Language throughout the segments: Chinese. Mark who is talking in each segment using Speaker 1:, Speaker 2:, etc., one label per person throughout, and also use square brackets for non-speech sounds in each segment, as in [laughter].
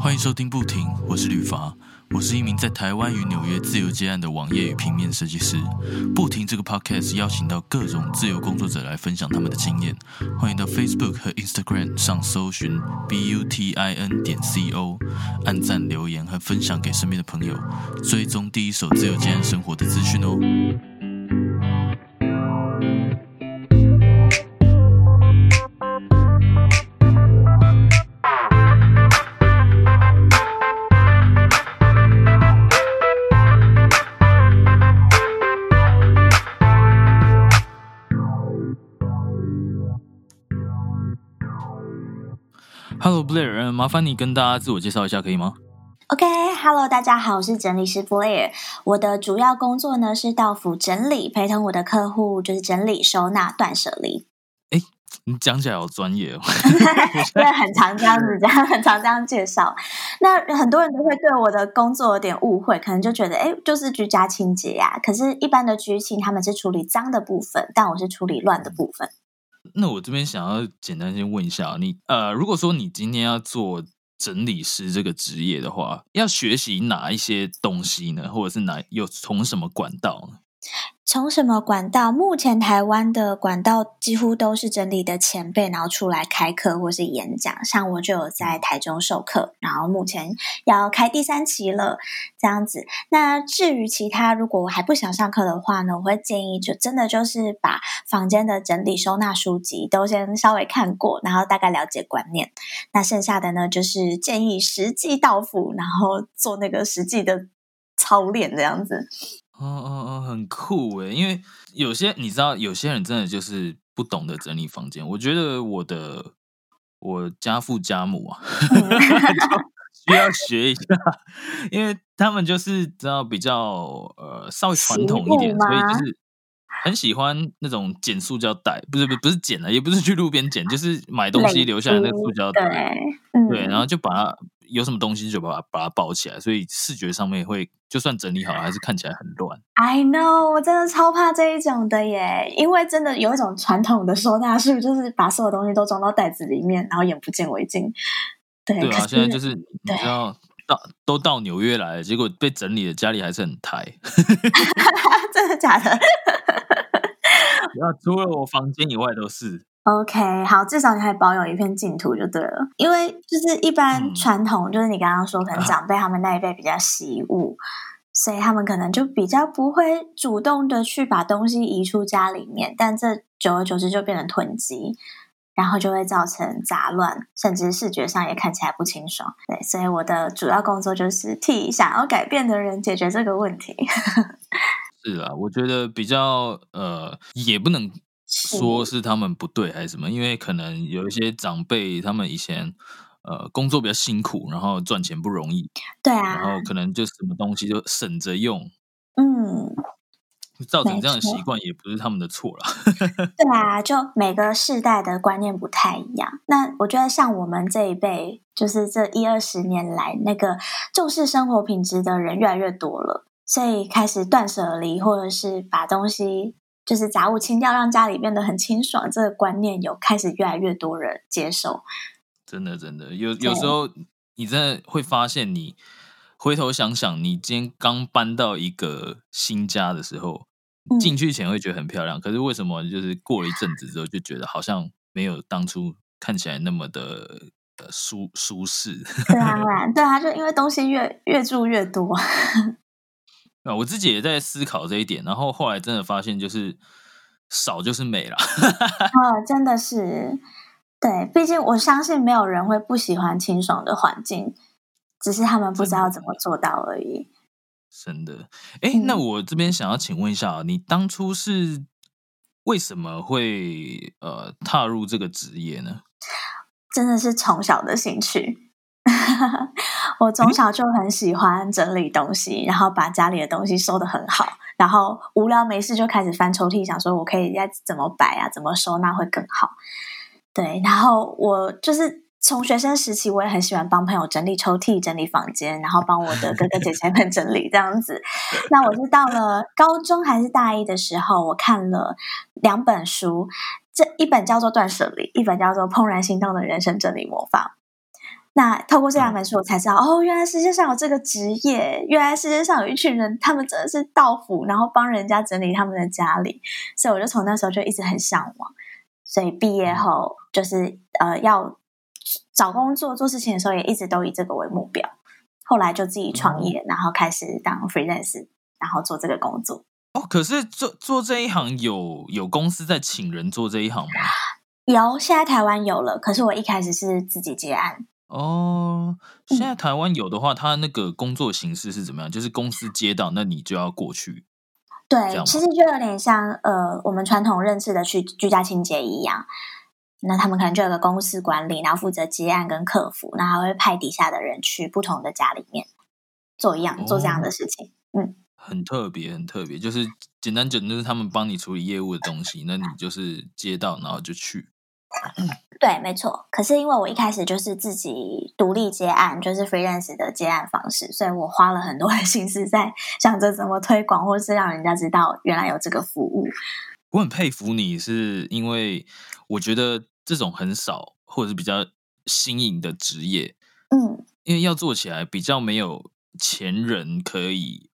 Speaker 1: 欢迎收听不停，我是吕伐，我是一名在台湾与纽约自由接案的网页与平面设计师。不停这个 podcast 邀请到各种自由工作者来分享他们的经验。欢迎到 Facebook 和 Instagram 上搜寻 b u t i n 点 c o，按赞、留言和分享给身边的朋友，追踪第一手自由接案生活的资讯哦。Blair，呃麻烦你跟大家自我介绍一下，可以吗
Speaker 2: ？OK，Hello，、大家好，我是整理师 Blair。我的主要工作呢是到府整理，陪同我的客户就是整理、收纳、断舍离。
Speaker 1: 你讲起来好专业哦。[laughs]
Speaker 2: 因为很常这样子讲，很常这样介绍。那很多人都会对我的工作有点误会，可能就觉得哎，就是居家清洁呀、可是，一般的居清他们是处理脏的部分，但我是处理乱的部分。
Speaker 1: 那我这边想要简单先问一下你，呃，如果说你今天要做整理师这个职业的话，要学习哪一些东西呢？或者是哪有从什么管道呢？
Speaker 2: 从什么管道？目前台湾的管道几乎都是整理的前辈，然后出来开课或是演讲。像我就有在台中授课，然后目前要开第三期了，这样子。那至于其他，如果我还不想上课的话呢，我会建议就真的就是把房间的整理收纳书籍都先稍微看过，然后大概了解观念。那剩下的呢，就是建议实际到府，然后做那个实际的操练，这样子。
Speaker 1: 哦哦哦，很酷诶！因为有些你知道，有些人真的就是不懂得整理房间。我觉得我的我家父家母啊，[laughs] 就需要学一下，因为他们就是知道比较呃稍微传统一点，所以就是很喜欢那种捡塑胶袋，不是不是不是捡了，也不是去路边捡，就是买东西留下来那个塑胶袋，
Speaker 2: 对，
Speaker 1: 然后就把它有什么东西就把它把它包起来，所以视觉上面会就算整理好了，还是看起来很乱。
Speaker 2: I know，我真的超怕这一种的耶，因为真的有一种传统的收纳术，就是把所有东西都装到袋子里面，然后眼不见为净。对，
Speaker 1: 对啊，现在就是你知道到都到纽约来了，结果被整理的家里还是很台。[laughs]
Speaker 2: 真的假的 [laughs]
Speaker 1: 然后除了我房间以外都是。
Speaker 2: ？OK，好，至少你还保有一片净土就对了。因为就是一般
Speaker 1: 嗯
Speaker 2: 传统，就是你刚刚说，可能长辈他们那一辈比较习物。所以他们可能就比较不会主动的去把东西移出家里面，但这久而久之就变成囤积，然后就会造成杂乱，甚至视觉上也看起来不清爽。对，所以我的主要工作就是替想要改变的人解决这个问题。[laughs]
Speaker 1: 是啊，我觉得比较呃，也不能说是他们不对还是什么，因为可能有一些长辈他们以前呃工作比较辛苦，然后赚钱不容易，
Speaker 2: 对啊
Speaker 1: 然后
Speaker 2: 啊，
Speaker 1: 可能就什么东西就省着用，
Speaker 2: 嗯，
Speaker 1: 造成这样的习惯也不是他们的错了。[laughs]
Speaker 2: 对啊，就每个世代的观念不太一样。那我觉得像我们这一辈，就是这一二十年来，那个重视生活品质的人越来越多了，所以开始断舍离，或者是把东西就是杂物清掉，让家里变得很清爽，这个观念有开始越来越多人接受。
Speaker 1: 真的，真的，有有时候你真的会发现，你回头想想，你今天刚搬到一个新家的时候，
Speaker 2: 嗯
Speaker 1: 进去前会觉得很漂亮，可是为什么就是过了一阵子之后，就觉得好像没有当初看起来那么的呃舒舒适
Speaker 2: 对啊，对啊，就因为东西越越住越多。
Speaker 1: 啊？我自己也在思考这一点，然后后来真的发现，就是少就是美啦。
Speaker 2: 哦，真的是，对，毕竟我相信没有人会不喜欢清爽的环境，只是他们不知道怎么做到而已。
Speaker 1: 真的，哎，
Speaker 2: 嗯
Speaker 1: 那我这边想要请问一下啊，你当初是为什么会呃踏入这个职业呢？
Speaker 2: 真的是从小的兴趣。我从小就很喜欢整理东西，然后把家里的东西收的很好，然后无聊没事就开始翻抽屉，想说我可以要怎么摆啊，怎么收纳会更好。对，然后我就是从学生时期，我也很喜欢帮朋友整理抽屉、整理房间，然后帮我的哥哥姐姐们整理这样子。[laughs] 那我是到了高中还是大一的时候，我看了两本书，这一本叫做《断舍离》，一本叫做《怦然心动的人生整理魔法》。那透过这两本书，我才知道哦，原来世界上有这个职业，原来世界上有一群人，他们真的是到府，然后帮人家整理他们的家里。所以我就从那时候就一直很向往。所以毕业后就是呃要找工作做事情的时候，也一直都以这个为目标。后来就自己创业，然后开始当 freelance，然后做这个工作。
Speaker 1: 哦，可是做做这一行有有公司在请人做这一行吗？
Speaker 2: 有，现在台湾有了。可是我一开始是自己接案。
Speaker 1: 哦，现在台湾有的话，他那个工作形式是怎么样？就是公司接到，那你就要过去。
Speaker 2: 对，其实就有点像呃，我们传统认识的去居家清洁一样。那他们可能就有个公司管理，然后负责接案跟客服，然后会派底下的人去不同的家里面做一样做这样的事情。嗯，
Speaker 1: 很特别，很特别，就是简单讲，就是他们帮你处理业务的东西，那你就是接到，然后就去。
Speaker 2: 对，没错。可是因为我一开始就是自己独立接案，就是 freelance 的接案方式，所以我花了很多的 [laughs] 心思在想着怎么推广，或是让人家知道原来有这个服务。
Speaker 1: 我很佩服你，是因为我觉得这种很少或者是比较新颖的职业，
Speaker 2: 嗯，
Speaker 1: 因为要做起来比较没有前人可以。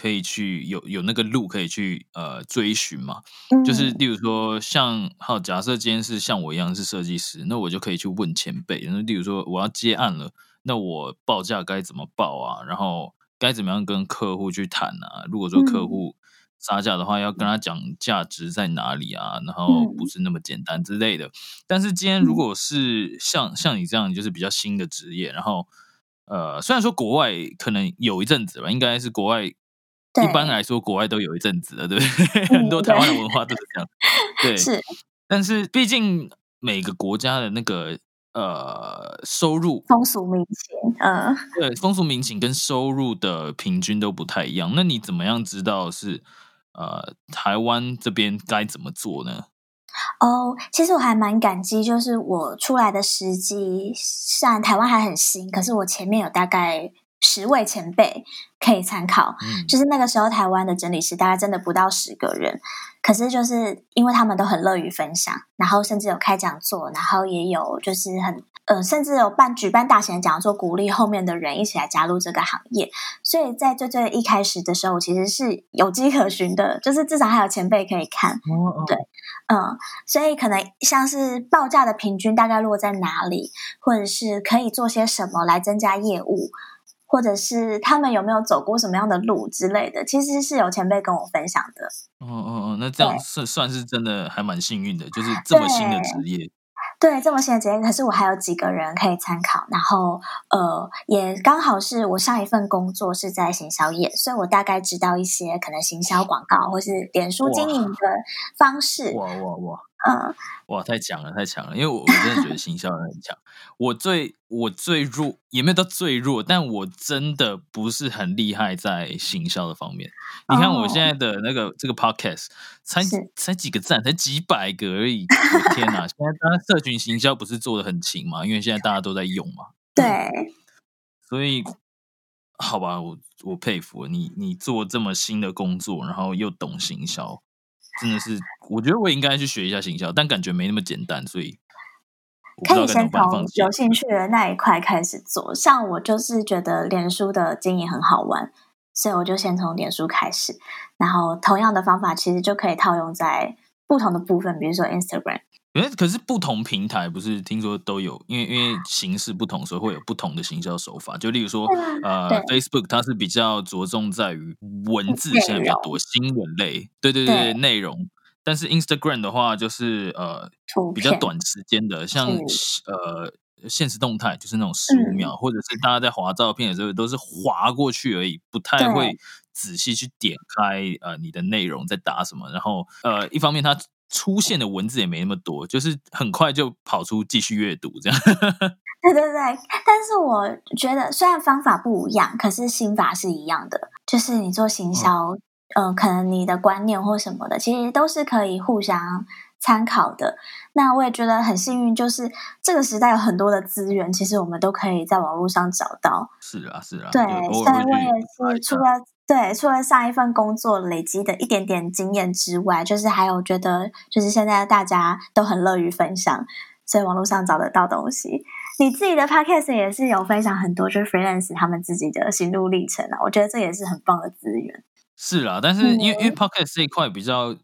Speaker 1: 可以去有有那个路可以去呃追寻嘛，就是例如说像好假设今天是像我一样是设计师，那我就可以去问前辈。那例如说我要接案了，那我报价该怎么报啊？然后该怎么样跟客户去谈啊？如果说客户杀价的话，要跟他讲价值在哪里啊？然后不是那么简单之类的。但是今天如果是像像你这样就是比较新的职业，然后呃虽然说国外可能有一阵子吧，应该是国外。一般来说，国外都有一阵子了，对不对？[laughs] 很多台湾的文化都是这样。对，
Speaker 2: 是。
Speaker 1: 但是毕竟每个国家的那个呃收入
Speaker 2: 风俗民情，嗯，
Speaker 1: 对，风俗民情跟收入的平均都不太一样。那你怎么样知道是呃台湾这边该怎么做呢？
Speaker 2: 哦，其实我还蛮感激，就是我出来的时机，虽然台湾还很新，可是我前面有大概。十位前辈可以参考，嗯就是那个时候台湾的整理师大概真的不到十个人，可是就是因为他们都很乐于分享，然后甚至有开讲座，然后也有就是很呃，甚至有办举办大型的讲座，鼓励后面的人一起来加入这个行业。所以在最最一开始的时候，其实是有迹可循的，就是至少还有前辈可以看哦。对，嗯，所以可能像是报价的平均大概落在哪里，或者是可以做些什么来增加业务。或者是他们有没有走过什么样的路之类的，其实是有前辈跟我分享的。
Speaker 1: 哦哦哦，那这样算算是真的还蛮幸运的，就是这么新的职业。
Speaker 2: 对，这么新的职业，可是我还有几个人可以参考。然后呃，也刚好是我上一份工作是在行销业，所以我大概知道一些可能行销广告或是脸书经营的方式。
Speaker 1: 哇哇哇！
Speaker 2: 嗯，
Speaker 1: 哇，太强了，太强了！因为我我真的觉得行销人很强。我最我最弱，也没有到最弱，但我真的不是很厉害在行销的方面。你看我现在的那个这个 podcast 才才几个赞，才几百个而已。天哪！[laughs] 现在当然社群行销不是做的很勤嘛，因为现在大家都在用嘛。
Speaker 2: 对。
Speaker 1: 所以，好吧，我我佩服你，你做这么新的工作，然后又懂行销。真的是，我觉得我应该去学一下行销，但感觉没那么简单，所以
Speaker 2: 可以先从有兴趣的那一块开始做。像我就是觉得脸书的经营很好玩，所以我就先从脸书开始，然后同样的方法其实就可以套用在不同的部分，比如说 Instagram。
Speaker 1: 哎，可是不同平台不是听说都有，因为因为形式不同，所以会有不同的行销手法。就例如说，呃，Facebook 它是比较着重在于文字，现在比较多新闻类，对对对，内容。但是 Instagram 的话，就是呃，比较短时间的，像呃，现实动态就是那种十五秒，或者是大家在划照片的时候，都是划过去而已，不太会仔细去点开呃你的内容在打什么。然后呃，一方面它。出现的文字也没那么多，就是很快就跑出继续阅读这样。[laughs]
Speaker 2: 对对对，但是我觉得虽然方法不一样，可是心法是一样的。就是你做行销，嗯，可能你的观念或什么的，其实都是可以互相参考的。那我也觉得很幸运，就是这个时代有很多的资源，其实我们都可以在网络上找到。
Speaker 1: 是啊，是啊。
Speaker 2: 对，所以我也是除了。对，除了上一份工作累积的一点点经验之外，就是还有觉得，就是现在大家都很乐于分享，所以网络上找得到东西。你自己的 podcast 也是有分享很多，就是 freelance 他们自己的心路历程啊，我觉得这也是很棒的资源。
Speaker 1: 是啦，但是因为因为 podcast 这一块比较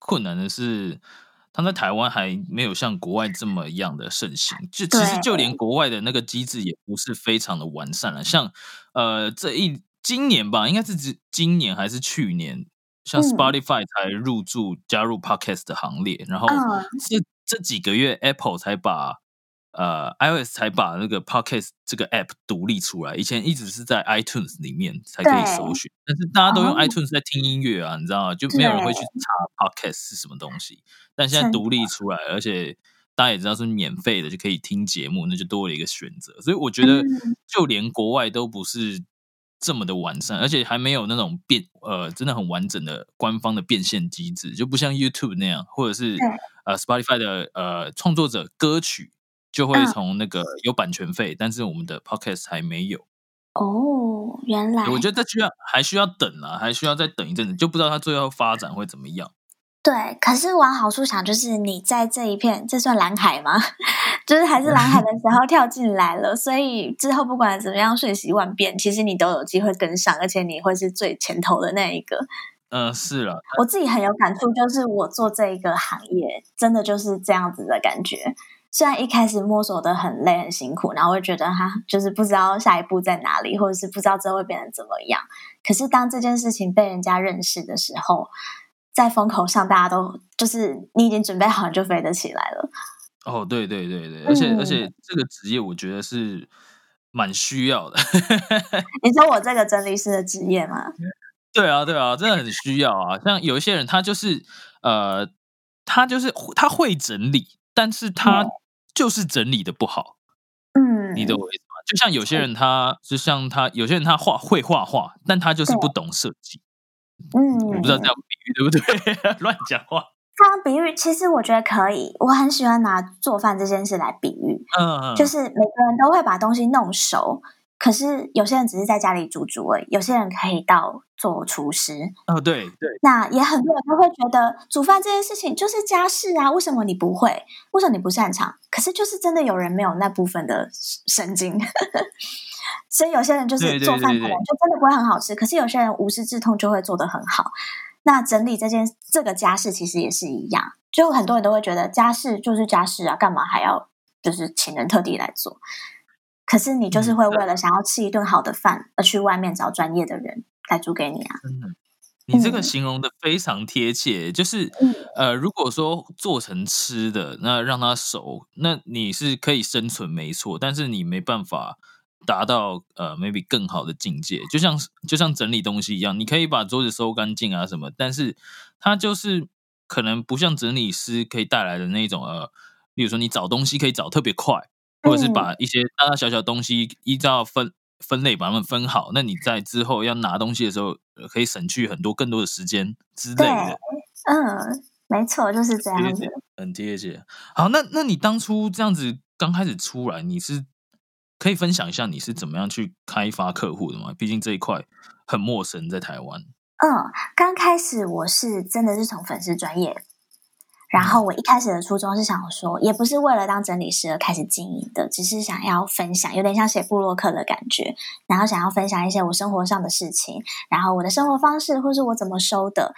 Speaker 1: 困难的是，它在台湾还没有像国外这么样的盛行。就其实就连国外的那个机制也不是非常的完善了。像呃这一今年吧，应该是今今年还是去年，像 Spotify 才入驻加入 podcast 的行列，然后这这几个月 Apple 才把。呃，iOS 才把那个 Podcast 这个 App 独立出来，以前一直是在 iTunes 里面才可以搜寻，但是大家都用 iTunes 在听音乐啊，你知道吗？就没有人会去查 Podcast 是什么东西。但现在独立出来，而且大家也知道是免费的，就可以听节目，那就多了一个选择。所以我觉得，就连国外都不是这么的完善，而且还没有那种变呃，真的很完整的官方的变现机制，就不像 YouTube 那样，或者是呃 Spotify 的呃创作者歌曲。就会从那个有版权费，但是我们的 podcast 还没有
Speaker 2: 哦。原来
Speaker 1: 我觉得这需要还需要等啊，还需要再等一阵子，就不知道它最后发展会怎么样。
Speaker 2: 对，可是往好处想，就是你在这一片，这算蓝海吗？[laughs] 就是还是蓝海的时候跳进来了，所以之后不管怎么样瞬息万变，其实你都有机会跟上，而且你会是最前头的那一个。
Speaker 1: 嗯，是了，
Speaker 2: 我自己很有感触，就是我做这一个行业，真的就是这样子的感觉。虽然一开始摸索的很累很辛苦，然后会觉得哈，就是不知道下一步在哪里，或者是不知道之后会变成怎么样。可是当这件事情被人家认识的时候，在风口上，大家都就是你已经准备好就飞得起来了。
Speaker 1: 哦，对对对对，而且而且这个职业我觉得是蛮需要的。[laughs]
Speaker 2: 你说我这个整理师的职业吗？[laughs]
Speaker 1: 对啊，对啊，真的很需要啊。像有一些人，他就是呃，他就是他会整理，但是他。就是整理的不好，嗯，你懂我意思吗？就像有些人，他就像他，有些人他画会画画，但他就是不懂设计，嗯，我不知道这样比喻对不对？[laughs] 乱讲话。
Speaker 2: 这样比喻，其实我觉得可以，我很喜欢拿做饭这件事来比喻，嗯，就是每个人都会把东西弄熟。可是有些人只是在家里煮煮而已，有些人可以到做厨师。
Speaker 1: 哦，对对。
Speaker 2: 那也很多人都会觉得煮饭这件事情就是家事啊，为什么你不会？为什么你不擅长？可是就是真的有人没有那部分的神经，[laughs] 所以有些人就是做饭可能就真的不会很好吃。可是有些人无师自通就会做得很好。那整理这件这个家事其实也是一样，就很多人都会觉得家事就是家事啊，干嘛还要就是请人特地来做？可是你就是会为了想要吃一顿好的饭而去外面找专业的人来煮给你啊！
Speaker 1: 真的，你这个形容的非常贴切。就是呃，如果说做成吃的，那让它熟，那你是可以生存没错，但是你没办法达到呃 maybe 更好的境界。就像就像整理东西一样，你可以把桌子收干净啊什么，但是它就是可能不像整理师可以带来的那种呃，比如说你找东西可以找特别快。或者是把一些大大小小东西依照分分类把它们分好，那你在之后要拿东西的时候，可以省去很多更多的时间之类的。
Speaker 2: 嗯，没错，就是这样子，
Speaker 1: 很贴切。好，那那你当初这样子刚开始出来，你是可以分享一下你是怎么样去开发客户的吗？毕竟这一块很陌生，在台湾。
Speaker 2: 嗯，刚开始我是真的是从粉丝专业。然后我一开始的初衷是想说，也不是为了当整理师而开始经营的，只是想要分享，有点像写布洛克的感觉。然后想要分享一些我生活上的事情，然后我的生活方式，或是我怎么收的。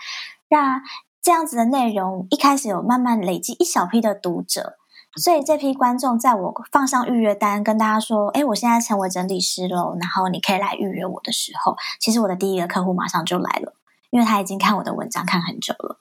Speaker 2: 那这样子的内容一开始有慢慢累积一小批的读者，所以这批观众在我放上预约单跟大家说：“哎，我现在成为整理师喽，然后你可以来预约我的时候，其实我的第一个客户马上就来了。”因为他已经看我的文章看很久了，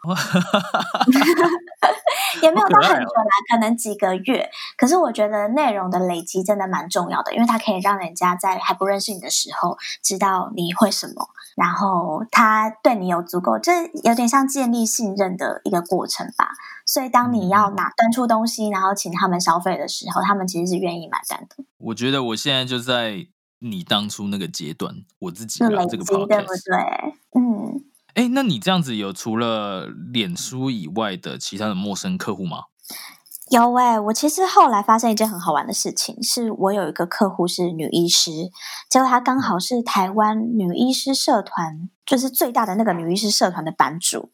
Speaker 2: 也没有到很久啦，可能几个月。可是我觉得内容的累积真的蛮重要的，因为它可以让人家在还不认识你的时候知道你会什么，然后他对你有足够，这有点像建立信任的一个过程吧。所以当你要拿端出东西，然后请他们消费的时候，他们其实是愿意买单的。
Speaker 1: 我觉得我现在就在你当初那个阶段，我自己这个
Speaker 2: 对不对？嗯。
Speaker 1: 哎，那你这样子有除了脸书以外的其他的陌生客户吗？
Speaker 2: 有哎，我其实后来发现一件很好玩的事情，是我有一个客户是女医师，结果她刚好是台湾女医师社团，就是最大的那个女医师社团的版主。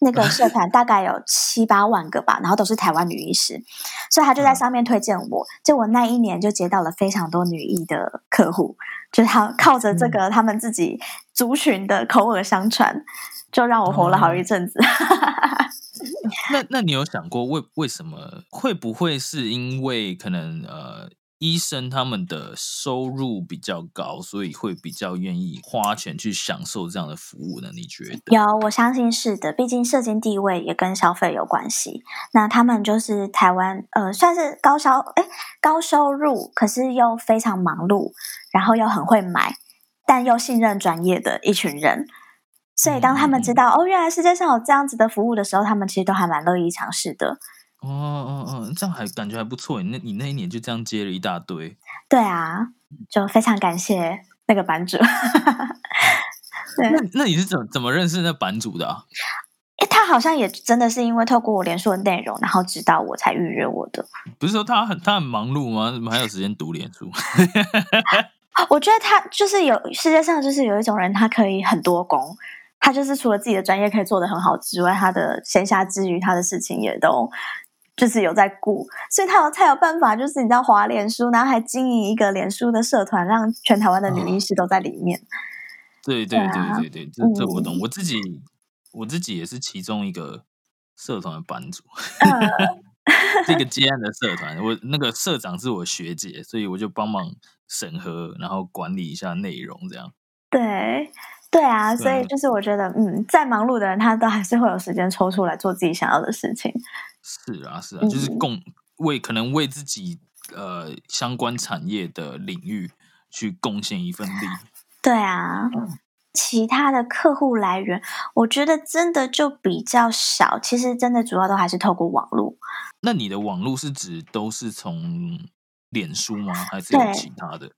Speaker 2: 那个社团大概有七八万个吧，然后都是台湾女医师，所以他就在上面推荐我。就我那一年就接到了非常多女医的客户，就是他靠着这个他们自己族群的口耳相传，就让我活了好一阵子。
Speaker 1: 那那你有想过为为什么会不会是因为可能呃？医生他们的收入比较高，所以会比较愿意花钱去享受这样的服务呢？你觉得？
Speaker 2: 有，我相信是的。毕竟社经地位也跟消费有关系。那他们就是台湾，呃，算是高消，哎，高收入，可是又非常忙碌，然后又很会买，但又信任专业的一群人。所以当他们知道哦，原来世界上有这样子的服务的时候，他们其实都还蛮乐意尝试的。
Speaker 1: 哦哦哦，这样还感觉还不错。你那，你那一年就这样接了一大堆。
Speaker 2: 对啊，就非常感谢那个版主。[laughs]
Speaker 1: 对那那你是怎怎么认识那版主的？
Speaker 2: 哎，他好像也真的是因为透过我连书的内容，然后知道我才预约我的。
Speaker 1: 不是说他很他很忙碌吗？怎么还有时间读连书？[laughs]
Speaker 2: 我觉得他就是有世界上就是有一种人，他可以很多工。他就是除了自己的专业可以做得很好之外，他的闲暇之余，他的事情也都。就是有在顾，所以他有才有办法，就是你知道，华脸书，然后还经营一个脸书的社团，让全台湾的女医师都在里面。
Speaker 1: 对对对对对，这这我懂。我自己我自己也是其中一个社团的版主，[laughs] 这个 [laughs] 接案的社团，我那个社长是我学姐，所以我就帮忙审核，然后管理一下内容，这样。
Speaker 2: 对对啊，所以就是我觉得，嗯，再忙碌的人，他都还是会有时间抽出来做自己想要的事情。
Speaker 1: 是啊，是啊，就是共为可能为自己呃相关产业的领域去贡献一份力。
Speaker 2: 对啊，其他的客户来源，我觉得真的就比较少。其实真的主要都还是透过网络。
Speaker 1: 那你的网络是指都是从脸书吗？还是有其他的？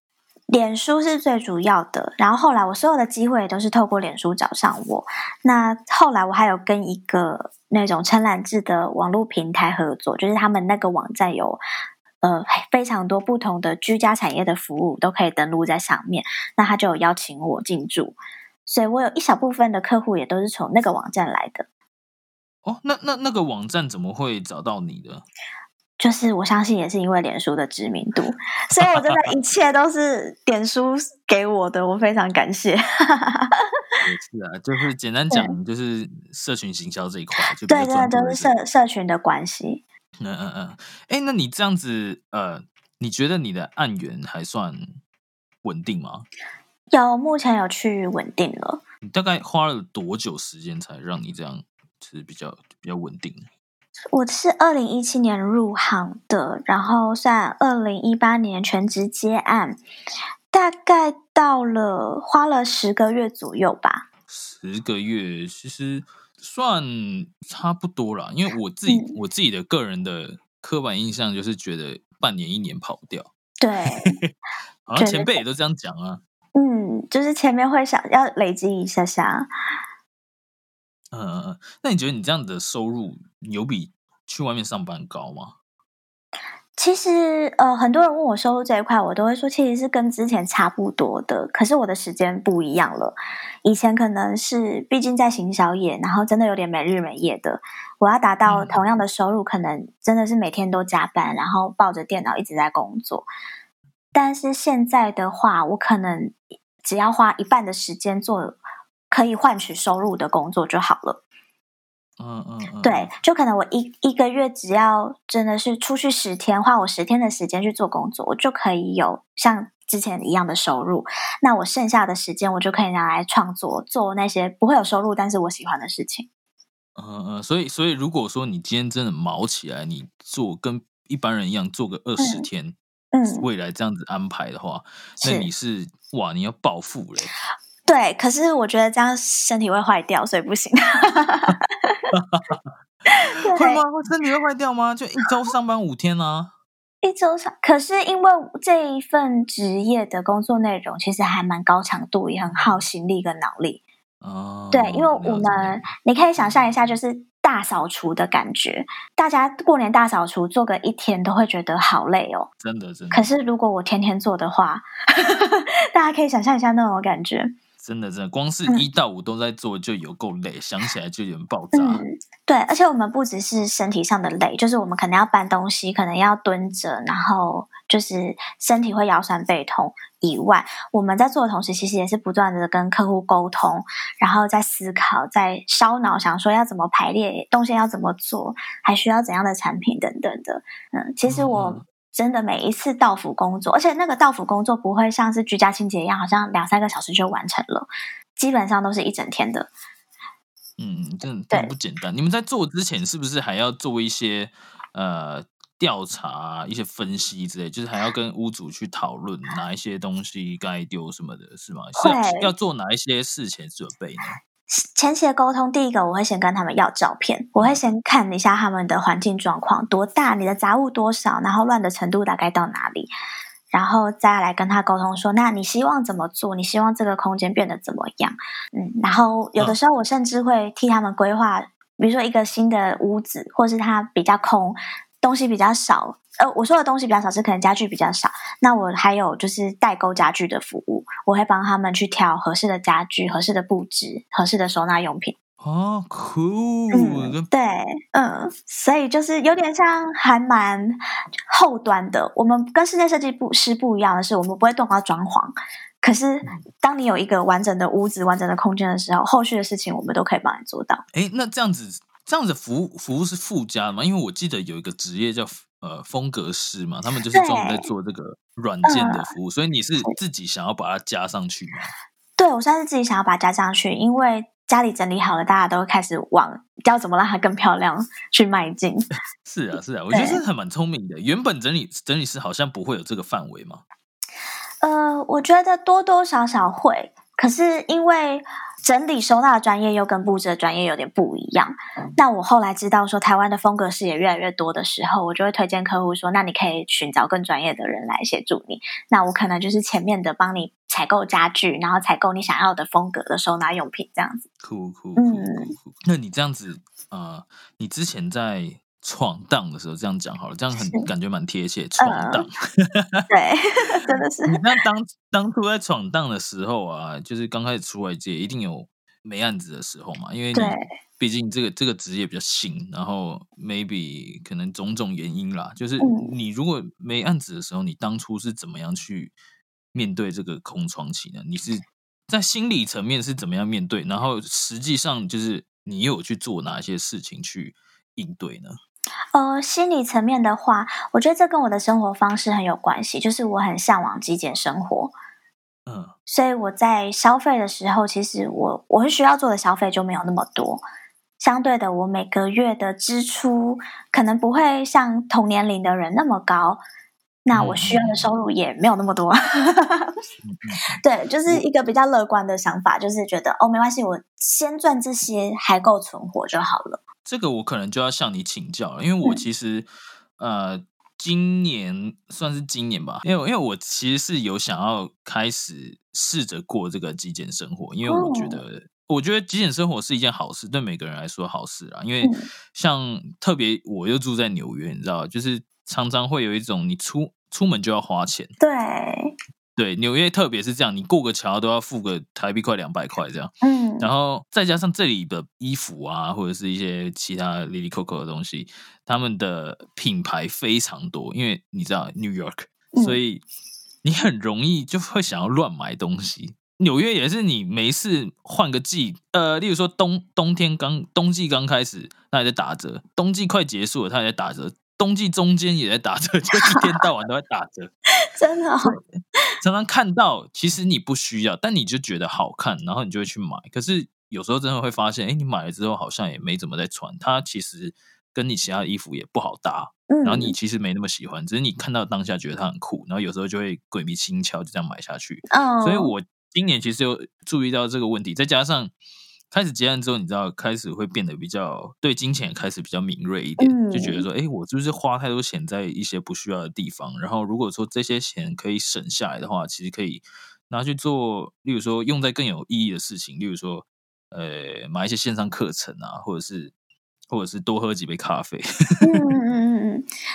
Speaker 2: 脸书是最主要的，然后后来我所有的机会都是透过脸书找上我。那后来我还有跟一个那种承揽制的网络平台合作，就是他们那个网站有呃非常多不同的居家产业的服务都可以登录在上面。那他就有邀请我进驻，所以我有一小部分的客户也都是从那个网站来的。
Speaker 1: 哦，那那那个网站怎么会找到你的？
Speaker 2: 就是我相信也是因为脸书的知名度，所以我真的一切都是脸书给我的，我非常感谢。[laughs]
Speaker 1: 是啊，就是简单讲，就是社群行销这一块，就
Speaker 2: 对对，都是社社群的关系。
Speaker 1: 嗯嗯嗯，哎，那你这样子，呃，你觉得你的案源还算稳定吗？
Speaker 2: 有，目前有去稳定了。
Speaker 1: 你大概花了多久时间才让你这样是比较比较稳定？
Speaker 2: 我是二零一七年入行的，然后算二零一八年全职接案，大概到了花了十个月左右吧。
Speaker 1: 十个月其实算差不多了，因为我自己我自己的个人的刻板印象就是觉得半年一年跑不掉。
Speaker 2: 对，[laughs]
Speaker 1: 好像前辈也都这样讲啊。
Speaker 2: 嗯，就是前面会想要累积一下下。
Speaker 1: 嗯嗯嗯，那你觉得你这样的收入有比去外面上班高吗？
Speaker 2: 其实，呃，很多人问我收入这一块，我都会说，其实是跟之前差不多的。可是我的时间不一样了，以前可能是毕竟在行销业，然后真的有点没日没夜的，我要达到同样的收入，可能真的是每天都加班，然后抱着电脑一直在工作。但是现在的话，我可能只要花一半的时间做。可以换取收入的工作就好了。
Speaker 1: 嗯嗯，
Speaker 2: 对，就可能我一一个月只要真的是出去十天，花我十天的时间去做工作，我就可以有像之前一样的收入。那我剩下的时间，我就可以拿来创作，做那些不会有收入，但是我喜欢的事情。
Speaker 1: 嗯嗯，所以所以如果说你今天真的毛起来，你做跟一般人一样做个二十天，嗯，未来这样子安排的话，那你是哇，你要暴富嘞。
Speaker 2: 对，可是我觉得这样身体会坏掉，所以不行。[laughs]
Speaker 1: 会吗？会身体会坏掉吗？就一周上班五天啊？
Speaker 2: 一周上，可是因为这一份职业的工作内容其实还蛮高强度，也很耗心力跟脑力。
Speaker 1: 哦，
Speaker 2: 对，因为我们你可以想象一下，就是大扫除的感觉。大家过年大扫除做个一天都会觉得好累哦，
Speaker 1: 真的真的。
Speaker 2: 可是如果我天天做的话，[laughs] 大家可以想象一下那种感觉。
Speaker 1: 真的真的，光是一到五都在做就有够累，想起来就有点爆炸。
Speaker 2: 嗯，对，而且我们不只是身体上的累，就是我们可能要搬东西，可能要蹲着，然后就是身体会腰酸背痛以外，我们在做的同时，其实也是不断的跟客户沟通，然后在思考，在烧脑，想说要怎么排列动线，要怎么做，还需要怎样的产品等等的。嗯，其实我。真的每一次到府工作，而且那个到府工作不会像是居家清洁一样，好像两三个小时就完成了，基本上都是一整天的。
Speaker 1: 嗯，真的不简单。你们在做之前，是不是还要做一些呃调查、一些分析之类？就是还要跟屋主去讨论哪一些东西该丢什么的，是吗？是要做哪一些事前准备呢？
Speaker 2: 前期的沟通，第一个我会先跟他们要照片，我会先看一下他们的环境状况多大，你的杂物多少，然后乱的程度大概到哪里，然后再来跟他沟通说，那你希望怎么做？你希望这个空间变得怎么样？嗯，然后有的时候我甚至会替他们规划，比如说一个新的屋子，或是它比较空，东西比较少。呃，我说的东西比较少，是可能家具比较少。那我还有就是代购家具的服务，我会帮他们去挑合适的家具、合适的布置、合适的收纳用品。
Speaker 1: 哦，cool，
Speaker 2: 对，嗯，所以就是有点像还蛮后端的。我们跟室内设计不师不一样的是，我们不会动到装潢。可是，当你有一个完整的屋子、完整的空间的时候，后续的事情我们都可以帮你做到。
Speaker 1: 哎，那这样子，这样子服务服务是附加的吗？因为我记得有一个职业叫。呃，风格师嘛，他们就是专门在做这个软件的服务，所以你是自己想要把它加上去吗？
Speaker 2: 对，我算是自己想要把它加上去，因为家里整理好了，大家都会开始往要怎么让它更漂亮去迈进。[laughs]
Speaker 1: 是啊，是啊，我觉得这还蛮聪明的。原本整理整理师好像不会有这个范围嘛？
Speaker 2: 呃，我觉得多多少少会，可是因为。整理收纳的专业又跟布置的专业有点不一样。那我后来知道说台湾的风格师也越来越多的时候，我就会推荐客户说：“那你可以寻找更专业的人来协助你。”那我可能就是前面的帮你采购家具，然后采购你想要的风格的收纳用品这样子。
Speaker 1: 酷酷酷酷！那你这样子呃，你之前在。闯荡的时候，这样讲好了，这样很感觉蛮贴切。闯荡，[laughs]
Speaker 2: 对，[laughs] 真的是。[laughs]
Speaker 1: 你那当当初在闯荡的时候啊，就是刚开始出来接，一定有没案子的时候嘛，因为你毕竟这个这个职业比较新，然后 maybe 可能种种原因啦，就是你如果没案子的时候，你当初是怎么样去面对这个空窗期呢？你是在心理层面是怎么样面对？然后实际上就是你有去做哪些事情去应对呢？
Speaker 2: 呃，心理层面的话，我觉得这跟我的生活方式很有关系，就是我很向往极简生活。嗯，所以我在消费的时候，其实我我会需要做的消费就没有那么多。相对的，我每个月的支出可能不会像同年龄的人那么高，那我需要的收入也没有那么多。[laughs] 对，就是一个比较乐观的想法，就是觉得哦，没关系，我先赚这些还够存活就好了。
Speaker 1: 这个我可能就要向你请教了，因为我其实呃，今年算是今年吧，因为因为我其实是有想要开始试着过这个极简生活，因为我觉得我觉得极简生活是一件好事，对每个人来说好事啊。因为像特别我又住在纽约，你知道，就是常常会有一种你出出门就要花钱，
Speaker 2: 对。
Speaker 1: 对，纽约特别是这样，你过个桥都要付个台币快两百块这样。嗯，然后再加上这里的衣服啊，或者是一些其他里里扣扣的东西，他们的品牌非常多，因为你知道 New York，所以你很容易就会想要乱买东西。纽约也是，你没事换个季，呃，例如说冬冬天刚冬季刚开始，它还在打折；冬季快结束了，它还在打折。冬季中间也在打折，[laughs] 就一天到晚都在打折，[laughs]
Speaker 2: 真的。
Speaker 1: 常常看到，其实你不需要，但你就觉得好看，然后你就会去买。可是有时候真的会发现，哎，你买了之后好像也没怎么在穿，它其实跟你其他衣服也不好搭。然后你其实没那么喜欢，只是你看到当下觉得它很酷，然后有时候就会鬼迷心窍，就这样买下去。哦所以我今年其实有注意到这个问题，再加上。开始结案之后，你知道，开始会变得比较对金钱开始比较敏锐一点，就觉得说，哎，我是不是花太多钱在一些不需要的地方。然后，如果说这些钱可以省下来的话，其实可以拿去做，例如说用在更有意义的事情，例如说，呃，买一些线上课程啊，或者是，或者是多喝几杯咖啡。[laughs]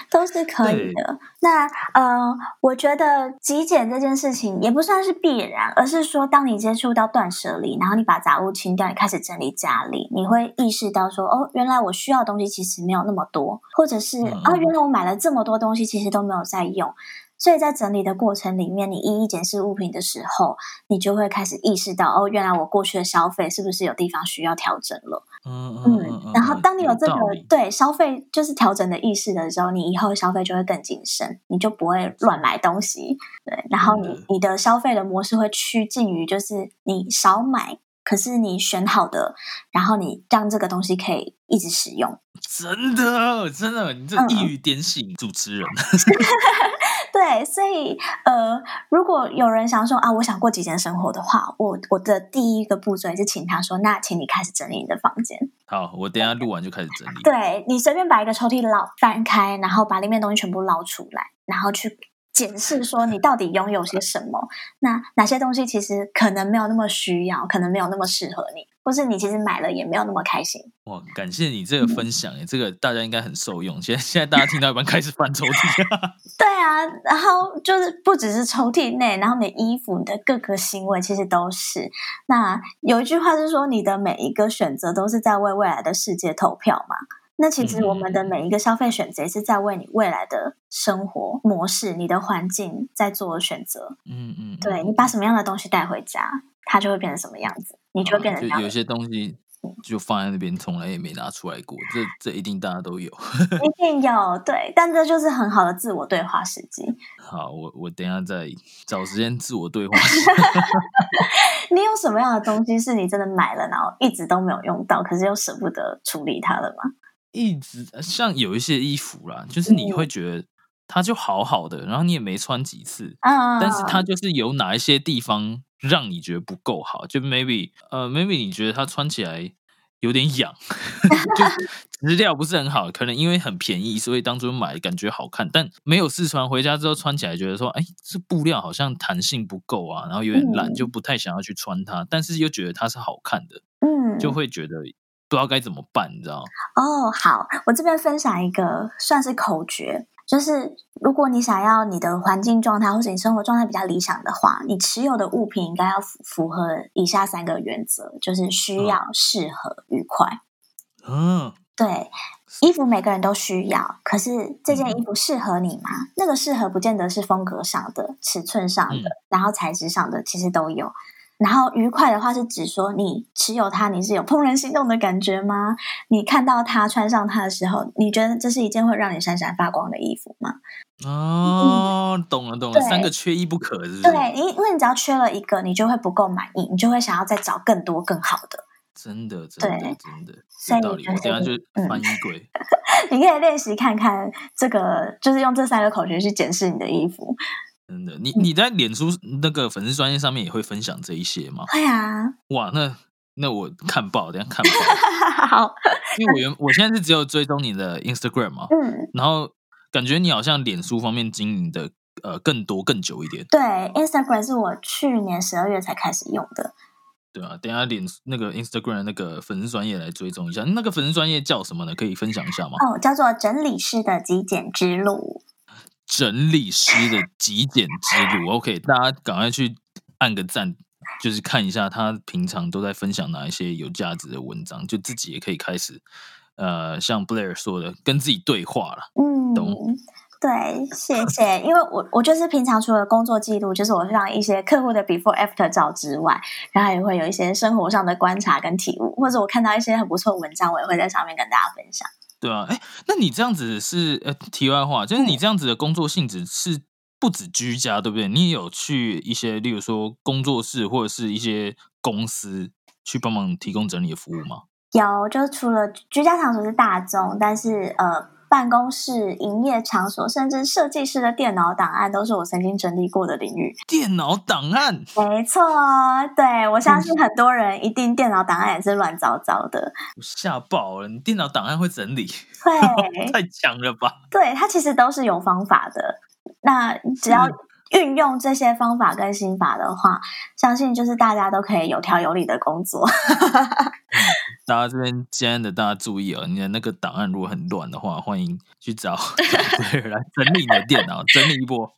Speaker 2: 都是可以的。那呃，我觉得极简这件事情也不算是必然，而是说，当你接触到断舍离，然后你把杂物清掉，你开始整理家里，你会意识到说，哦，原来我需要的东西其实没有那么多，或者是啊，原来我买了这么多东西，其实都没有在用。所以在整理的过程里面，你一一检视物品的时候，你就会开始意识到，哦，原来我过去的消费是不是有地方需要调整了？嗯嗯。然后，当你有这个对消费就是调整的意识的时候，你以后消费就会更谨慎，你就不会乱买东西。对，然后你你的消费的模式会趋近于就是你少买，可是你选好的，然后你让这个东西可以一直使用。
Speaker 1: 真的，真的，你这一语点醒主持人。[laughs]
Speaker 2: 对，所以呃，如果有人想说啊，我想过极简生活的话，我我的第一个步骤是请他说，那请你开始整理你的房间。[laughs]
Speaker 1: 好，我等下录完就开始整理。
Speaker 2: 对你随便把一个抽屉捞翻开，然后把里面东西全部捞出来，然后去。检视说你到底拥有些什么？那哪些东西其实可能没有那么需要，可能没有那么适合你，或是你其实买了也没有那么开心。
Speaker 1: 哇，感谢你这个分享诶，这个大家应该很受用。现在现在大家听到一般开始翻抽屉。[laughs]
Speaker 2: 对啊，然后就是不只是抽屉内，然后你的衣服、你的各个行为其实都是。那有一句话是说，你的每一个选择都是在为未来的世界投票嘛？那其实我们的每一个消费选择是在为你未来的生活模式、你的环境在做选择。嗯嗯，对你把什么样的东西带回家，它就会变成什么样子，你就会变成。
Speaker 1: 就有些东西就放在那边，从来也没拿出来过。这这一定大家都有，
Speaker 2: 一 [laughs] 定有对，但这就是很好的自我对话时机。
Speaker 1: 好，我我等下再找时间自我对话。[laughs]
Speaker 2: 你有什么样的东西是你真的买了，然后一直都没有用到，可是又舍不得处理它了吗？
Speaker 1: 一直像有一些衣服啦，就是你会觉得它就好好的，然后你也没穿几次，但是它就是有哪一些地方让你觉得不够好，就 maybe 呃 maybe 你觉得它穿起来有点痒，[laughs] 就 [laughs] 质料不是很好，可能因为很便宜，所以当初买感觉好看，但没有试穿，回家之后穿起来觉得说，哎，这布料好像弹性不够啊，然后有点懒，就不太想要去穿它，但是又觉得它是好看的，嗯，就会觉得。不知道该怎么办，你知道
Speaker 2: 哦，好，我这边分享一个算是口诀，就是如果你想要你的环境状态或者你生活状态比较理想的话，你持有的物品应该要符符合以下三个原则，就是需要、适合、愉快。嗯，对，衣服每个人都需要，可是这件衣服适合你吗？那个适合不见得是风格上的、尺寸上的，然后材质上的，其实都有。然后愉快的话是指说，你持有它，你是有怦然心动的感觉吗？你看到它穿上它的时候，你觉得这是一件会让你闪闪发光的衣服吗？
Speaker 1: 哦，懂了懂了，三个缺一不可是？
Speaker 2: 对，因因为你只要缺了一个，你就会不够满意，你就会想要再找更多更好的。
Speaker 1: 真的，真的，真的，有道理。我等下就翻衣柜。[laughs]
Speaker 2: 你可以练习看看这个，就是用这三个口诀去检视你的衣服。
Speaker 1: 真的，你你在脸书那个粉丝专业上面也会分享这一些吗？
Speaker 2: 会啊。
Speaker 1: 哇，那那我看报，等下看报。[laughs]
Speaker 2: 好，
Speaker 1: 因为我原我现在是只有追踪你的 Instagram 嘛，嗯，然后感觉你好像脸书方面经营的呃更多更久一点。
Speaker 2: 对，Instagram 是我去年十二月才开始用的。
Speaker 1: 对啊，等下脸那个 Instagram 那个粉丝专业来追踪一下，那个粉丝专业叫什么呢？可以分享一下吗？
Speaker 2: 哦，叫做整理师的极简之路。
Speaker 1: 整理师的极简之路，[laughs] OK，大家赶快去按个赞，就是看一下他平常都在分享哪一些有价值的文章，就自己也可以开始，呃，像 Blair 说的，跟自己对话了。嗯，懂？
Speaker 2: 对，谢谢。因为我我就是平常除了工作记录，就是我让一些客户的 before after 照之外，然后也会有一些生活上的观察跟体悟，或者我看到一些很不错文章，我也会在上面跟大家分享。
Speaker 1: 对啊，哎，那你这样子是呃，题外话，就是你这样子的工作性质是不止居家，对不对？你也有去一些，例如说工作室或者是一些公司去帮忙提供整理的服务吗？
Speaker 2: 有，就除了居家场所是大众，但是呃。办公室、营业场所，甚至设计师的电脑档案，都是我曾经整理过的领域。
Speaker 1: 电脑档案，
Speaker 2: 没错，对我相信很多人一定电脑档案也是乱糟糟的。
Speaker 1: 我吓爆了！你电脑档案会整理？
Speaker 2: 会，[laughs]
Speaker 1: 太强了吧？
Speaker 2: 对，它其实都是有方法的。那只要运用这些方法跟心法的话，相信就是大家都可以有条有理的工作。[laughs]
Speaker 1: 大家这边今天的大家注意哦，你的那个档案如果很乱的话，欢迎去找 [laughs] 对来整理你的电脑，整理一波。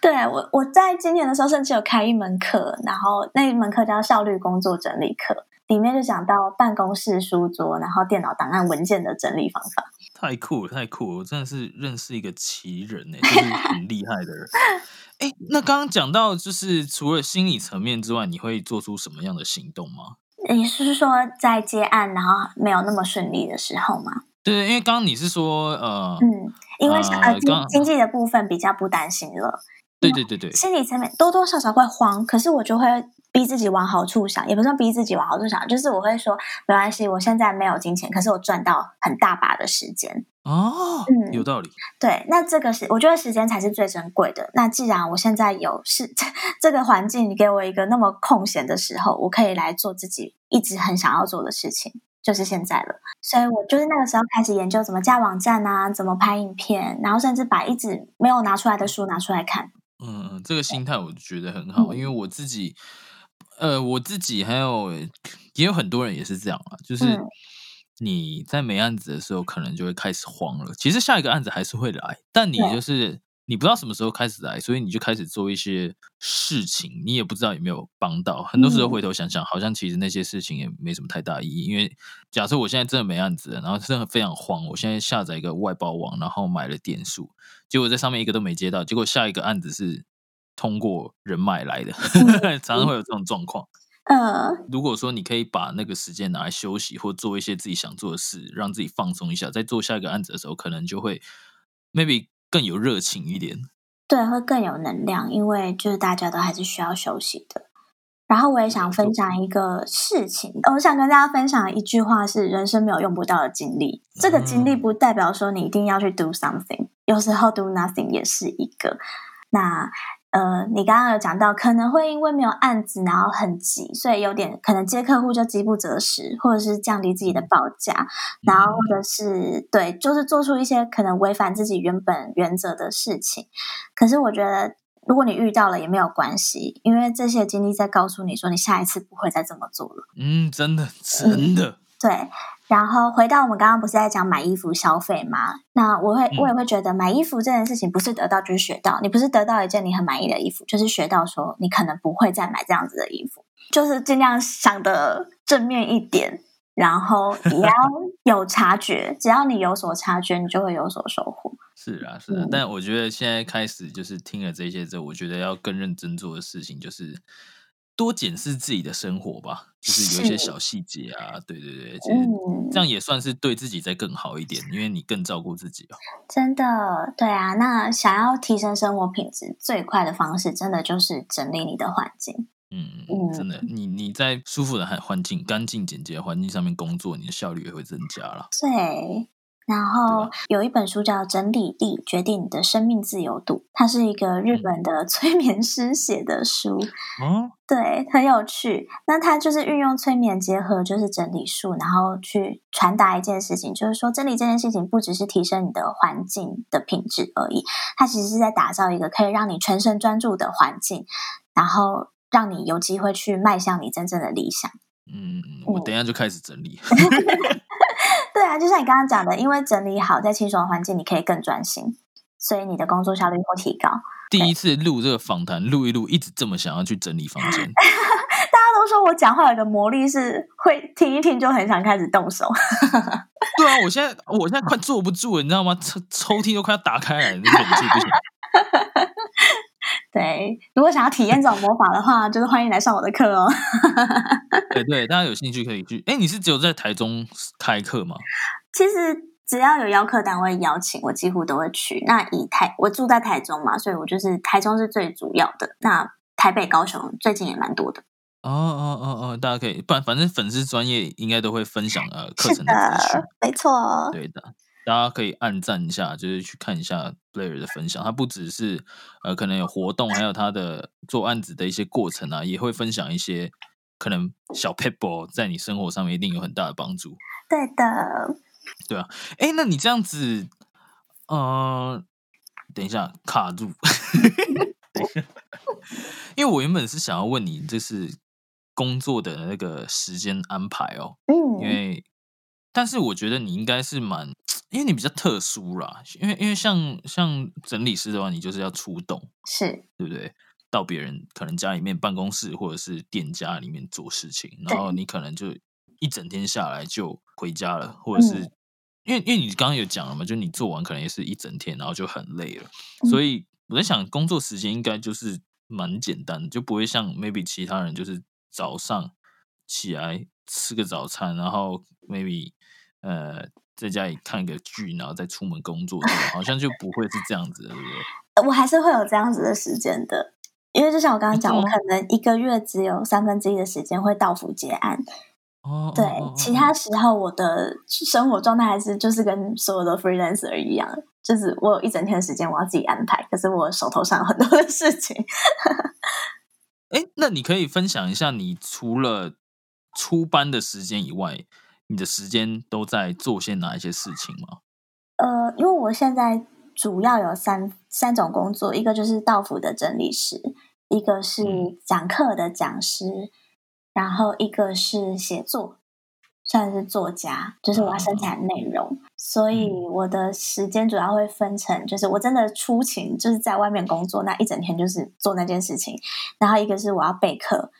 Speaker 2: 对我，我在今年的时候甚至有开一门课，然后那一门课叫效率工作整理课，里面就讲到办公室书桌，然后电脑档案文件的整理方法。
Speaker 1: 太酷了，太酷了！我真的是认识一个奇人呢，就是很厉害的人。[laughs] 哎，那刚刚讲到，就是除了心理层面之外，你会做出什么样的行动吗？
Speaker 2: 你是说在接案然后没有那么顺利的时候吗？
Speaker 1: 对，因为刚刚你是说，呃，
Speaker 2: 嗯，因为呃经经济的部分比较不担心了。
Speaker 1: 对对对对，
Speaker 2: 心理层面多多少少会慌，可是我就会逼自己往好处想，也不算逼自己往好处想，就是我会说没关系，我现在没有金钱，可是我赚到很大把的时间。
Speaker 1: 哦，嗯，有道理。
Speaker 2: 对，那这个是我觉得时间才是最珍贵的。那既然我现在有是 [laughs] 这个环境，你给我一个那么空闲的时候，我可以来做自己一直很想要做的事情，就是现在了。所以我就是那个时候开始研究怎么架网站啊，怎么拍影片，然后甚至把一直没有拿出来的书拿出来看。
Speaker 1: 嗯嗯，这个心态我觉得很好，因为我自己，呃，我自己还有也有很多人也是这样啊，就是你在没案子的时候，可能就会开始慌了。其实下一个案子还是会来，但你就是。你不知道什么时候开始来，所以你就开始做一些事情，你也不知道有没有帮到。很多时候回头想想，好像其实那些事情也没什么太大意义。因为假设我现在真的没案子，然后真的非常慌，我现在下载一个外包网，然后买了点数，结果在上面一个都没接到，结果下一个案子是通过人脉来的，[laughs] 常常会有这种状况。[laughs]
Speaker 2: 嗯，
Speaker 1: 如果说你可以把那个时间拿来休息，或做一些自己想做的事，让自己放松一下，在做下一个案子的时候，可能就会 maybe。更有热情一点，
Speaker 2: 对，会更有能量，因为就是大家都还是需要休息的。然后我也想分享一个事情，我想跟大家分享一句话是：人生没有用不到的经历。这个经历不代表说你一定要去 do something，有时候 do nothing 也是一个。那呃，你刚刚有讲到，可能会因为没有案子，然后很急，所以有点可能接客户就饥不择食，或者是降低自己的报价，然后或者是对，就是做出一些可能违反自己原本原则的事情。可是我觉得，如果你遇到了也没有关系，因为这些经历在告诉你说，你下一次不会再这么做了。
Speaker 1: 嗯，真的，真的，
Speaker 2: 对。然后回到我们刚刚不是在讲买衣服消费吗？那我会我也会觉得买衣服这件事情不是得到就是学到，你不是得到一件你很满意的衣服，就是学到说你可能不会再买这样子的衣服，就是尽量想的正面一点，然后 [laughs] 也要有察觉，只要你有所察觉，你就会有所收获。
Speaker 1: 是啊，是啊，但我觉得现在开始就是听了这些之后，我觉得要更认真做的事情就是。多检视自己的生活吧，就是有一些小细节啊，对对对，其实这样也算是对自己再更好一点，因为你更照顾自己哦。
Speaker 2: 真的，对啊，那想要提升生活品质，最快的方式，真的就是整理你的环境。
Speaker 1: 嗯嗯，真的，你你在舒服的环环境、干净简洁的环境上面工作，你的效率也会增加了。
Speaker 2: 对。然后有一本书叫《整理力决定你的生命自由度》，它是一个日本的 [laughs] 催眠师写的书。
Speaker 1: 嗯，
Speaker 2: 对，很有趣。那它就是运用催眠结合就是整理术，然后去传达一件事情，就是说整理这件事情不只是提升你的环境的品质而已，它其实是在打造一个可以让你全神专注的环境，然后让你有机会去迈向你真正的理想。
Speaker 1: 嗯，我等一下就开始整理。[laughs]
Speaker 2: 对啊，就像你刚刚讲的，因为整理好，在清爽的环境，你可以更专心，所以你的工作效率会提高。
Speaker 1: 第一次录这个访谈，录一录，一直这么想要去整理房间。[laughs]
Speaker 2: 大家都说我讲话有个魔力，是会听一听就很想开始动手。
Speaker 1: 对啊，[laughs] 我现在我现在快坐不住了，你知道吗？抽抽屉都快要打开了，忍住不行。
Speaker 2: 对，如果想要体验这种魔法的话，[laughs] 就是欢迎来上我的课哦。[laughs]
Speaker 1: 对对，大家有兴趣可以去。哎，你是只有在台中开课吗？
Speaker 2: 其实只要有邀课单位邀请，我几乎都会去。那以台，我住在台中嘛，所以我就是台中是最主要的。那台北、高雄最近也蛮多的。
Speaker 1: 哦哦哦哦，大家可以，不然反正粉丝专业应该都会分享呃课程的资讯，
Speaker 2: 没错，
Speaker 1: 对的。大家可以按赞一下，就是去看一下 Blair 的分享。他不只是呃，可能有活动，还有他的做案子的一些过程啊，也会分享一些可能小 pebble 在你生活上面一定有很大的帮助。
Speaker 2: 对的，
Speaker 1: 对啊。哎，那你这样子，呃，等一下卡住，[laughs] 因为我原本是想要问你，就是工作的那个时间安排哦，
Speaker 2: 嗯，
Speaker 1: 因为但是我觉得你应该是蛮，因为你比较特殊啦，因为因为像像整理师的话，你就是要出动，
Speaker 2: 是。
Speaker 1: 对不对？到别人可能家里面办公室或者是店家里面做事情，然后你可能就一整天下来就回家了，或者是、
Speaker 2: 嗯。
Speaker 1: 因为因为你刚刚有讲了嘛，就你做完可能也是一整天，然后就很累了，
Speaker 2: 嗯。
Speaker 1: 所以我在想工作时间应该就是蛮简单的，就不会像 maybe 其他人就是早上起来吃个早餐，然后 maybe 呃在家里看个剧，然后再出门工作，好像就不会是这样子的，对不对？
Speaker 2: 我还是会有这样子的时间的，因为就像我刚刚讲，我可能一个月只有三分之一的时间会到府结案，
Speaker 1: 哦，
Speaker 2: 对，其他时候我的生活状态还是就是跟所有的 freelancer 一样，就是我有一整天的时间我要自己安排，可是我手头上有很多的事情。[laughs]
Speaker 1: 哎，那你可以分享一下，你除了出班的时间以外，你的时间都在做些哪一些事情吗？
Speaker 2: 呃，因为我现在主要有三三种工作，一个就是道府的整理师，一个是
Speaker 1: 嗯
Speaker 2: 讲课的讲师，然后一个是写作，算是作家，就是我要生产内容，所以
Speaker 1: 嗯
Speaker 2: 我的时间主要会分成，就是我真的出勤，就是在外面工作，那一整天就是做那件事情，然后一个是我要备课。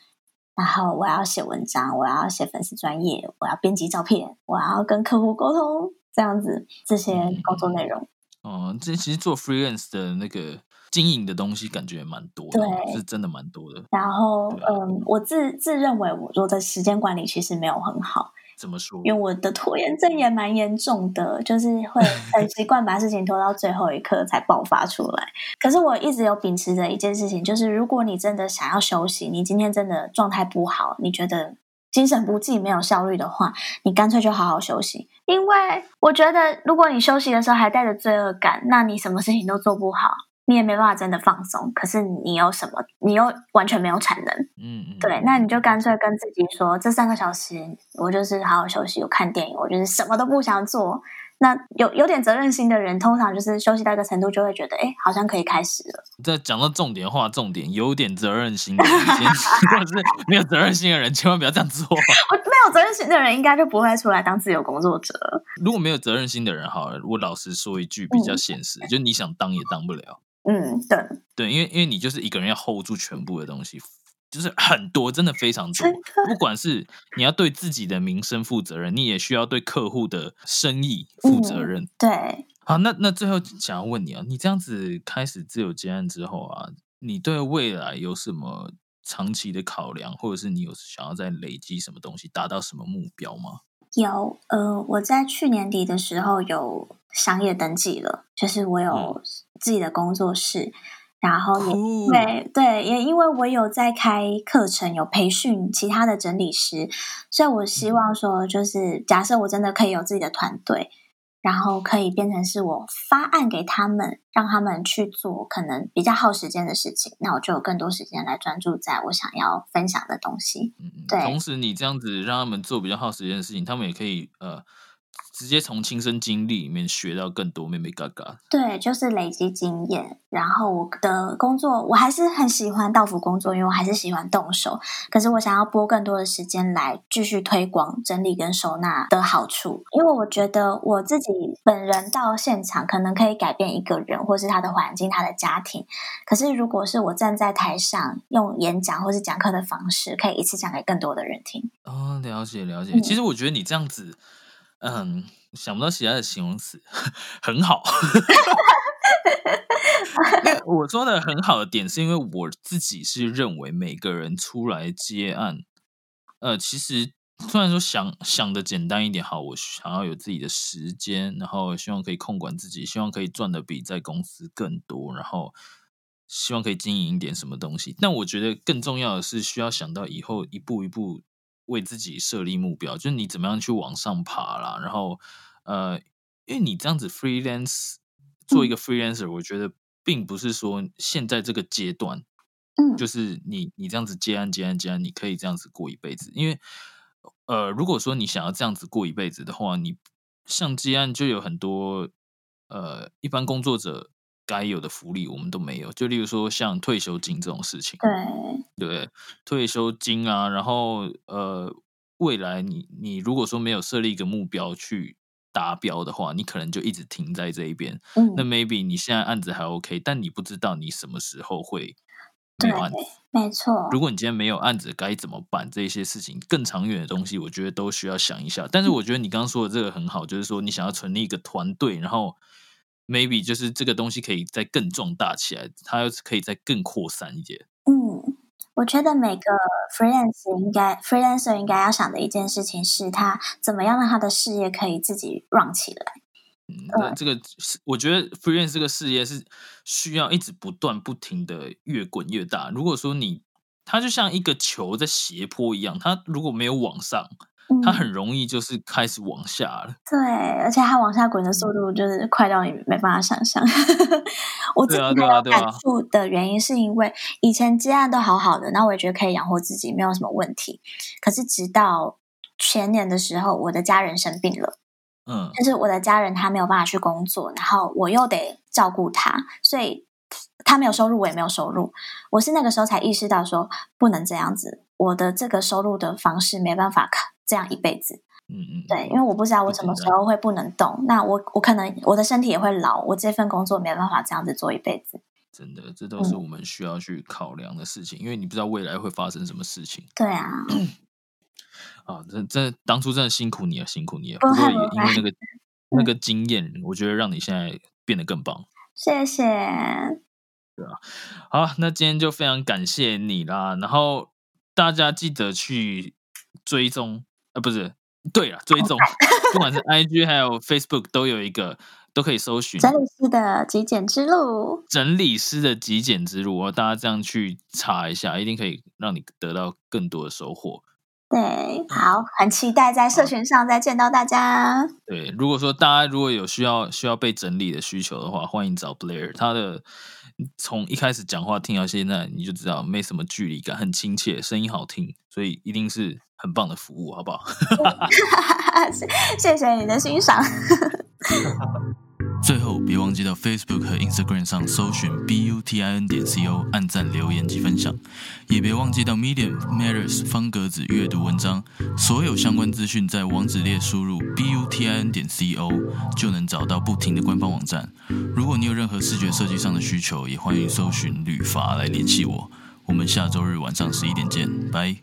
Speaker 2: 然后我要写文章，我要写粉丝专业，我要编辑照片，我要跟客户沟通，这样子这些工作内容。
Speaker 1: 哦、这其实做 freelance 的那个经营的东西，感觉蛮多的是真的蛮多的。
Speaker 2: 然后，嗯，我自自认为我做的时间管理其实没有很好，
Speaker 1: 怎么说？
Speaker 2: 因为我的拖延症也蛮严重的，就是会 [laughs] 很习惯把事情拖到最后一刻才爆发出来。可是我一直有秉持着一件事情，就是如果你真的想要休息，你今天真的状态不好，你觉得精神不济、没有效率的话，你干脆就好好休息。因为我觉得，如果你休息的时候还带着罪恶感，那你什么事情都做不好，你也没办法真的放松。可是你有什么？你又完全没有产能。
Speaker 1: 嗯嗯，
Speaker 2: 对，那你就干脆跟自己说，这三个小时我就是好好休息，我看电影，我就是什么都不想做。那有有点责任心的人，通常就是休息到一个程度，就会觉得，哎，好像可以开始了。
Speaker 1: 在讲到重点话，重点有点责任心的人，先或者是没有责任心的人，千万不要这样做。
Speaker 2: 我没有责任心的人，应该就不会出来当自由工作者。
Speaker 1: 如果没有责任心的人，好了，我老实说一句比较现实，就你想当也当不了。
Speaker 2: 嗯，对，
Speaker 1: 对，因为因为你就是一个人要 hold 住全部的东西，就是很多，真的非常多不管是你要对自己的名声负责任，你也需要对客户的生意负责任。
Speaker 2: 对，
Speaker 1: 好，那那最后想要问你啊，你这样子开始自由接案之后啊，你对未来有什么长期的考量，或者是你有想要再累积什么东西，达到什么目标吗？
Speaker 2: 有，呃，我在去年底的时候有商业登记了，就是我有自己的工作室，然后也
Speaker 1: 酷
Speaker 2: 对对，也因为我有在开课程，有培训其他的整理师，所以我希望说，就是假设我真的可以有自己的团队，然后可以变成是我发案给他们，让他们去做可能比较耗时间的事情，那我就有更多时间来专注在我想要分享的东西。对
Speaker 1: 同时你这样子让他们做比较耗时间的事情，他们也可以呃直接从亲身经历里面学到更多妹妹嘎嘎。
Speaker 2: 对，就是累积经验。然后我的工作，我还是很喜欢道服工作，因为我还是喜欢动手。可是我想要拨更多的时间来继续推广整理跟收纳的好处，因为我觉得我自己本人到现场可能可以改变一个人，或是他的环境、他的家庭。可是如果是我站在台上用演讲或是讲课的方式，可以一次讲给更多的人听。
Speaker 1: 哦，了解了解。
Speaker 2: 嗯
Speaker 1: 其实我觉得你这样子，嗯，想不到其他的形容词，很好。[laughs] 我说的很好的点，是因为我自己是认为每个人出来接案，呃，其实虽然说想想的简单一点，好，我想要有自己的时间，然后希望可以控管自己，希望可以赚的比在公司更多，然后希望可以经营一点什么东西。但我觉得更重要的是，需要想到以后一步一步为自己设立目标，就是你怎么样去往上爬啦。然后，呃，因为你这样子 freelance 做一个 freelancer，、我觉得并不是说现在这个阶段，
Speaker 2: 嗯
Speaker 1: 就是你你这样子接案接案接案，你可以这样子过一辈子。因为，呃，如果说你想要这样子过一辈子的话，你像接案就有很多呃一般工作者该有的福利我们都没有。就例如说像退休金这种事情，
Speaker 2: 对
Speaker 1: 对，退休金啊，然后呃，未来你你如果说没有设立一个目标去达标的话，你可能就一直停在这一边。
Speaker 2: 嗯，
Speaker 1: 那 maybe 你现在案子还 OK，但你不知道你什么时候会没有案子。
Speaker 2: 没错。
Speaker 1: 如果你今天没有案子，该怎么办？这些事情更长远的东西，我觉得都需要想一下。但是我觉得你刚刚说的这个很好，就是说你想要成立一个团队，然后 maybe 就是这个东西可以再更壮大起来，它可以再更扩散一点。
Speaker 2: 嗯，我觉得每个 freelancer 应该 freelancer 应该要想的一件事情是他怎么样让他的事业可以自己 run 起来。
Speaker 1: 嗯，那这个是我觉得 freelance 这个事业是需要一直不断不停的越滚越大。如果说你它就像一个球在斜坡一样，它如果没有往上，它很容易就是开始往下了。
Speaker 2: 对，而且它往下滚的速度就是快到你没办法想象。[laughs] 我自己有感触的原因是因为以前接案都好好的，那我也觉得可以养活自己，没有什么问题。可是直到前年的时候，我的家人生病了。
Speaker 1: 嗯，
Speaker 2: 就是我的家人他没有办法去工作，然后我又得照顾他，所以他没有收入，我也没有收入。我是那个时候才意识到说不能这样子，我的这个收入的方式没办法靠这样一辈子。
Speaker 1: 嗯嗯，
Speaker 2: 对，因为我不知道我什么时候会不能动，那我我可能我的身体也会老，我这份工作没办法这样子做一辈子。
Speaker 1: 真的，这都是我们需要去考量的事情，因为你不知道未来会发生什么事情。
Speaker 2: 对啊。[clears throat]
Speaker 1: 啊，这这当初真的辛苦你了，辛苦你了。不过也因为那个那个经验，我觉得让你现在变得更棒。
Speaker 2: 谢谢。
Speaker 1: 对啊，好，那今天就非常感谢你啦。然后大家记得去追踪，啊，不是，对了，追踪，不管是 IG 还有 Facebook 都有一个，都可以搜寻
Speaker 2: 整理师的极简之路。
Speaker 1: 整理师的极简之路，哦，大家这样去查一下，一定可以让你得到更多的收获。
Speaker 2: 对，好，很期待在社群上再见到大家。
Speaker 1: 对，如果说大家如果有需要需要被整理的需求的话，欢迎找 Blair。他的从一开始讲话听到现在，你就知道没什么距离感，很亲切，声音好听，所以一定是很棒的服务，好不好？[laughs]
Speaker 2: 谢谢你的欣赏。[laughs]
Speaker 1: 最后，别忘记到 Facebook 和 Instagram 上搜寻 b u t i n 点 c o，按赞、留言及分享。也别忘记到 Medium Matters 方格子阅读文章。所有相关资讯在网址列输入 b u t i n 点 c o，就能找到不停的官方网站。如果你有任何视觉设计上的需求，也欢迎搜寻旅法来联系我。我们下周日晚上十一点见，拜。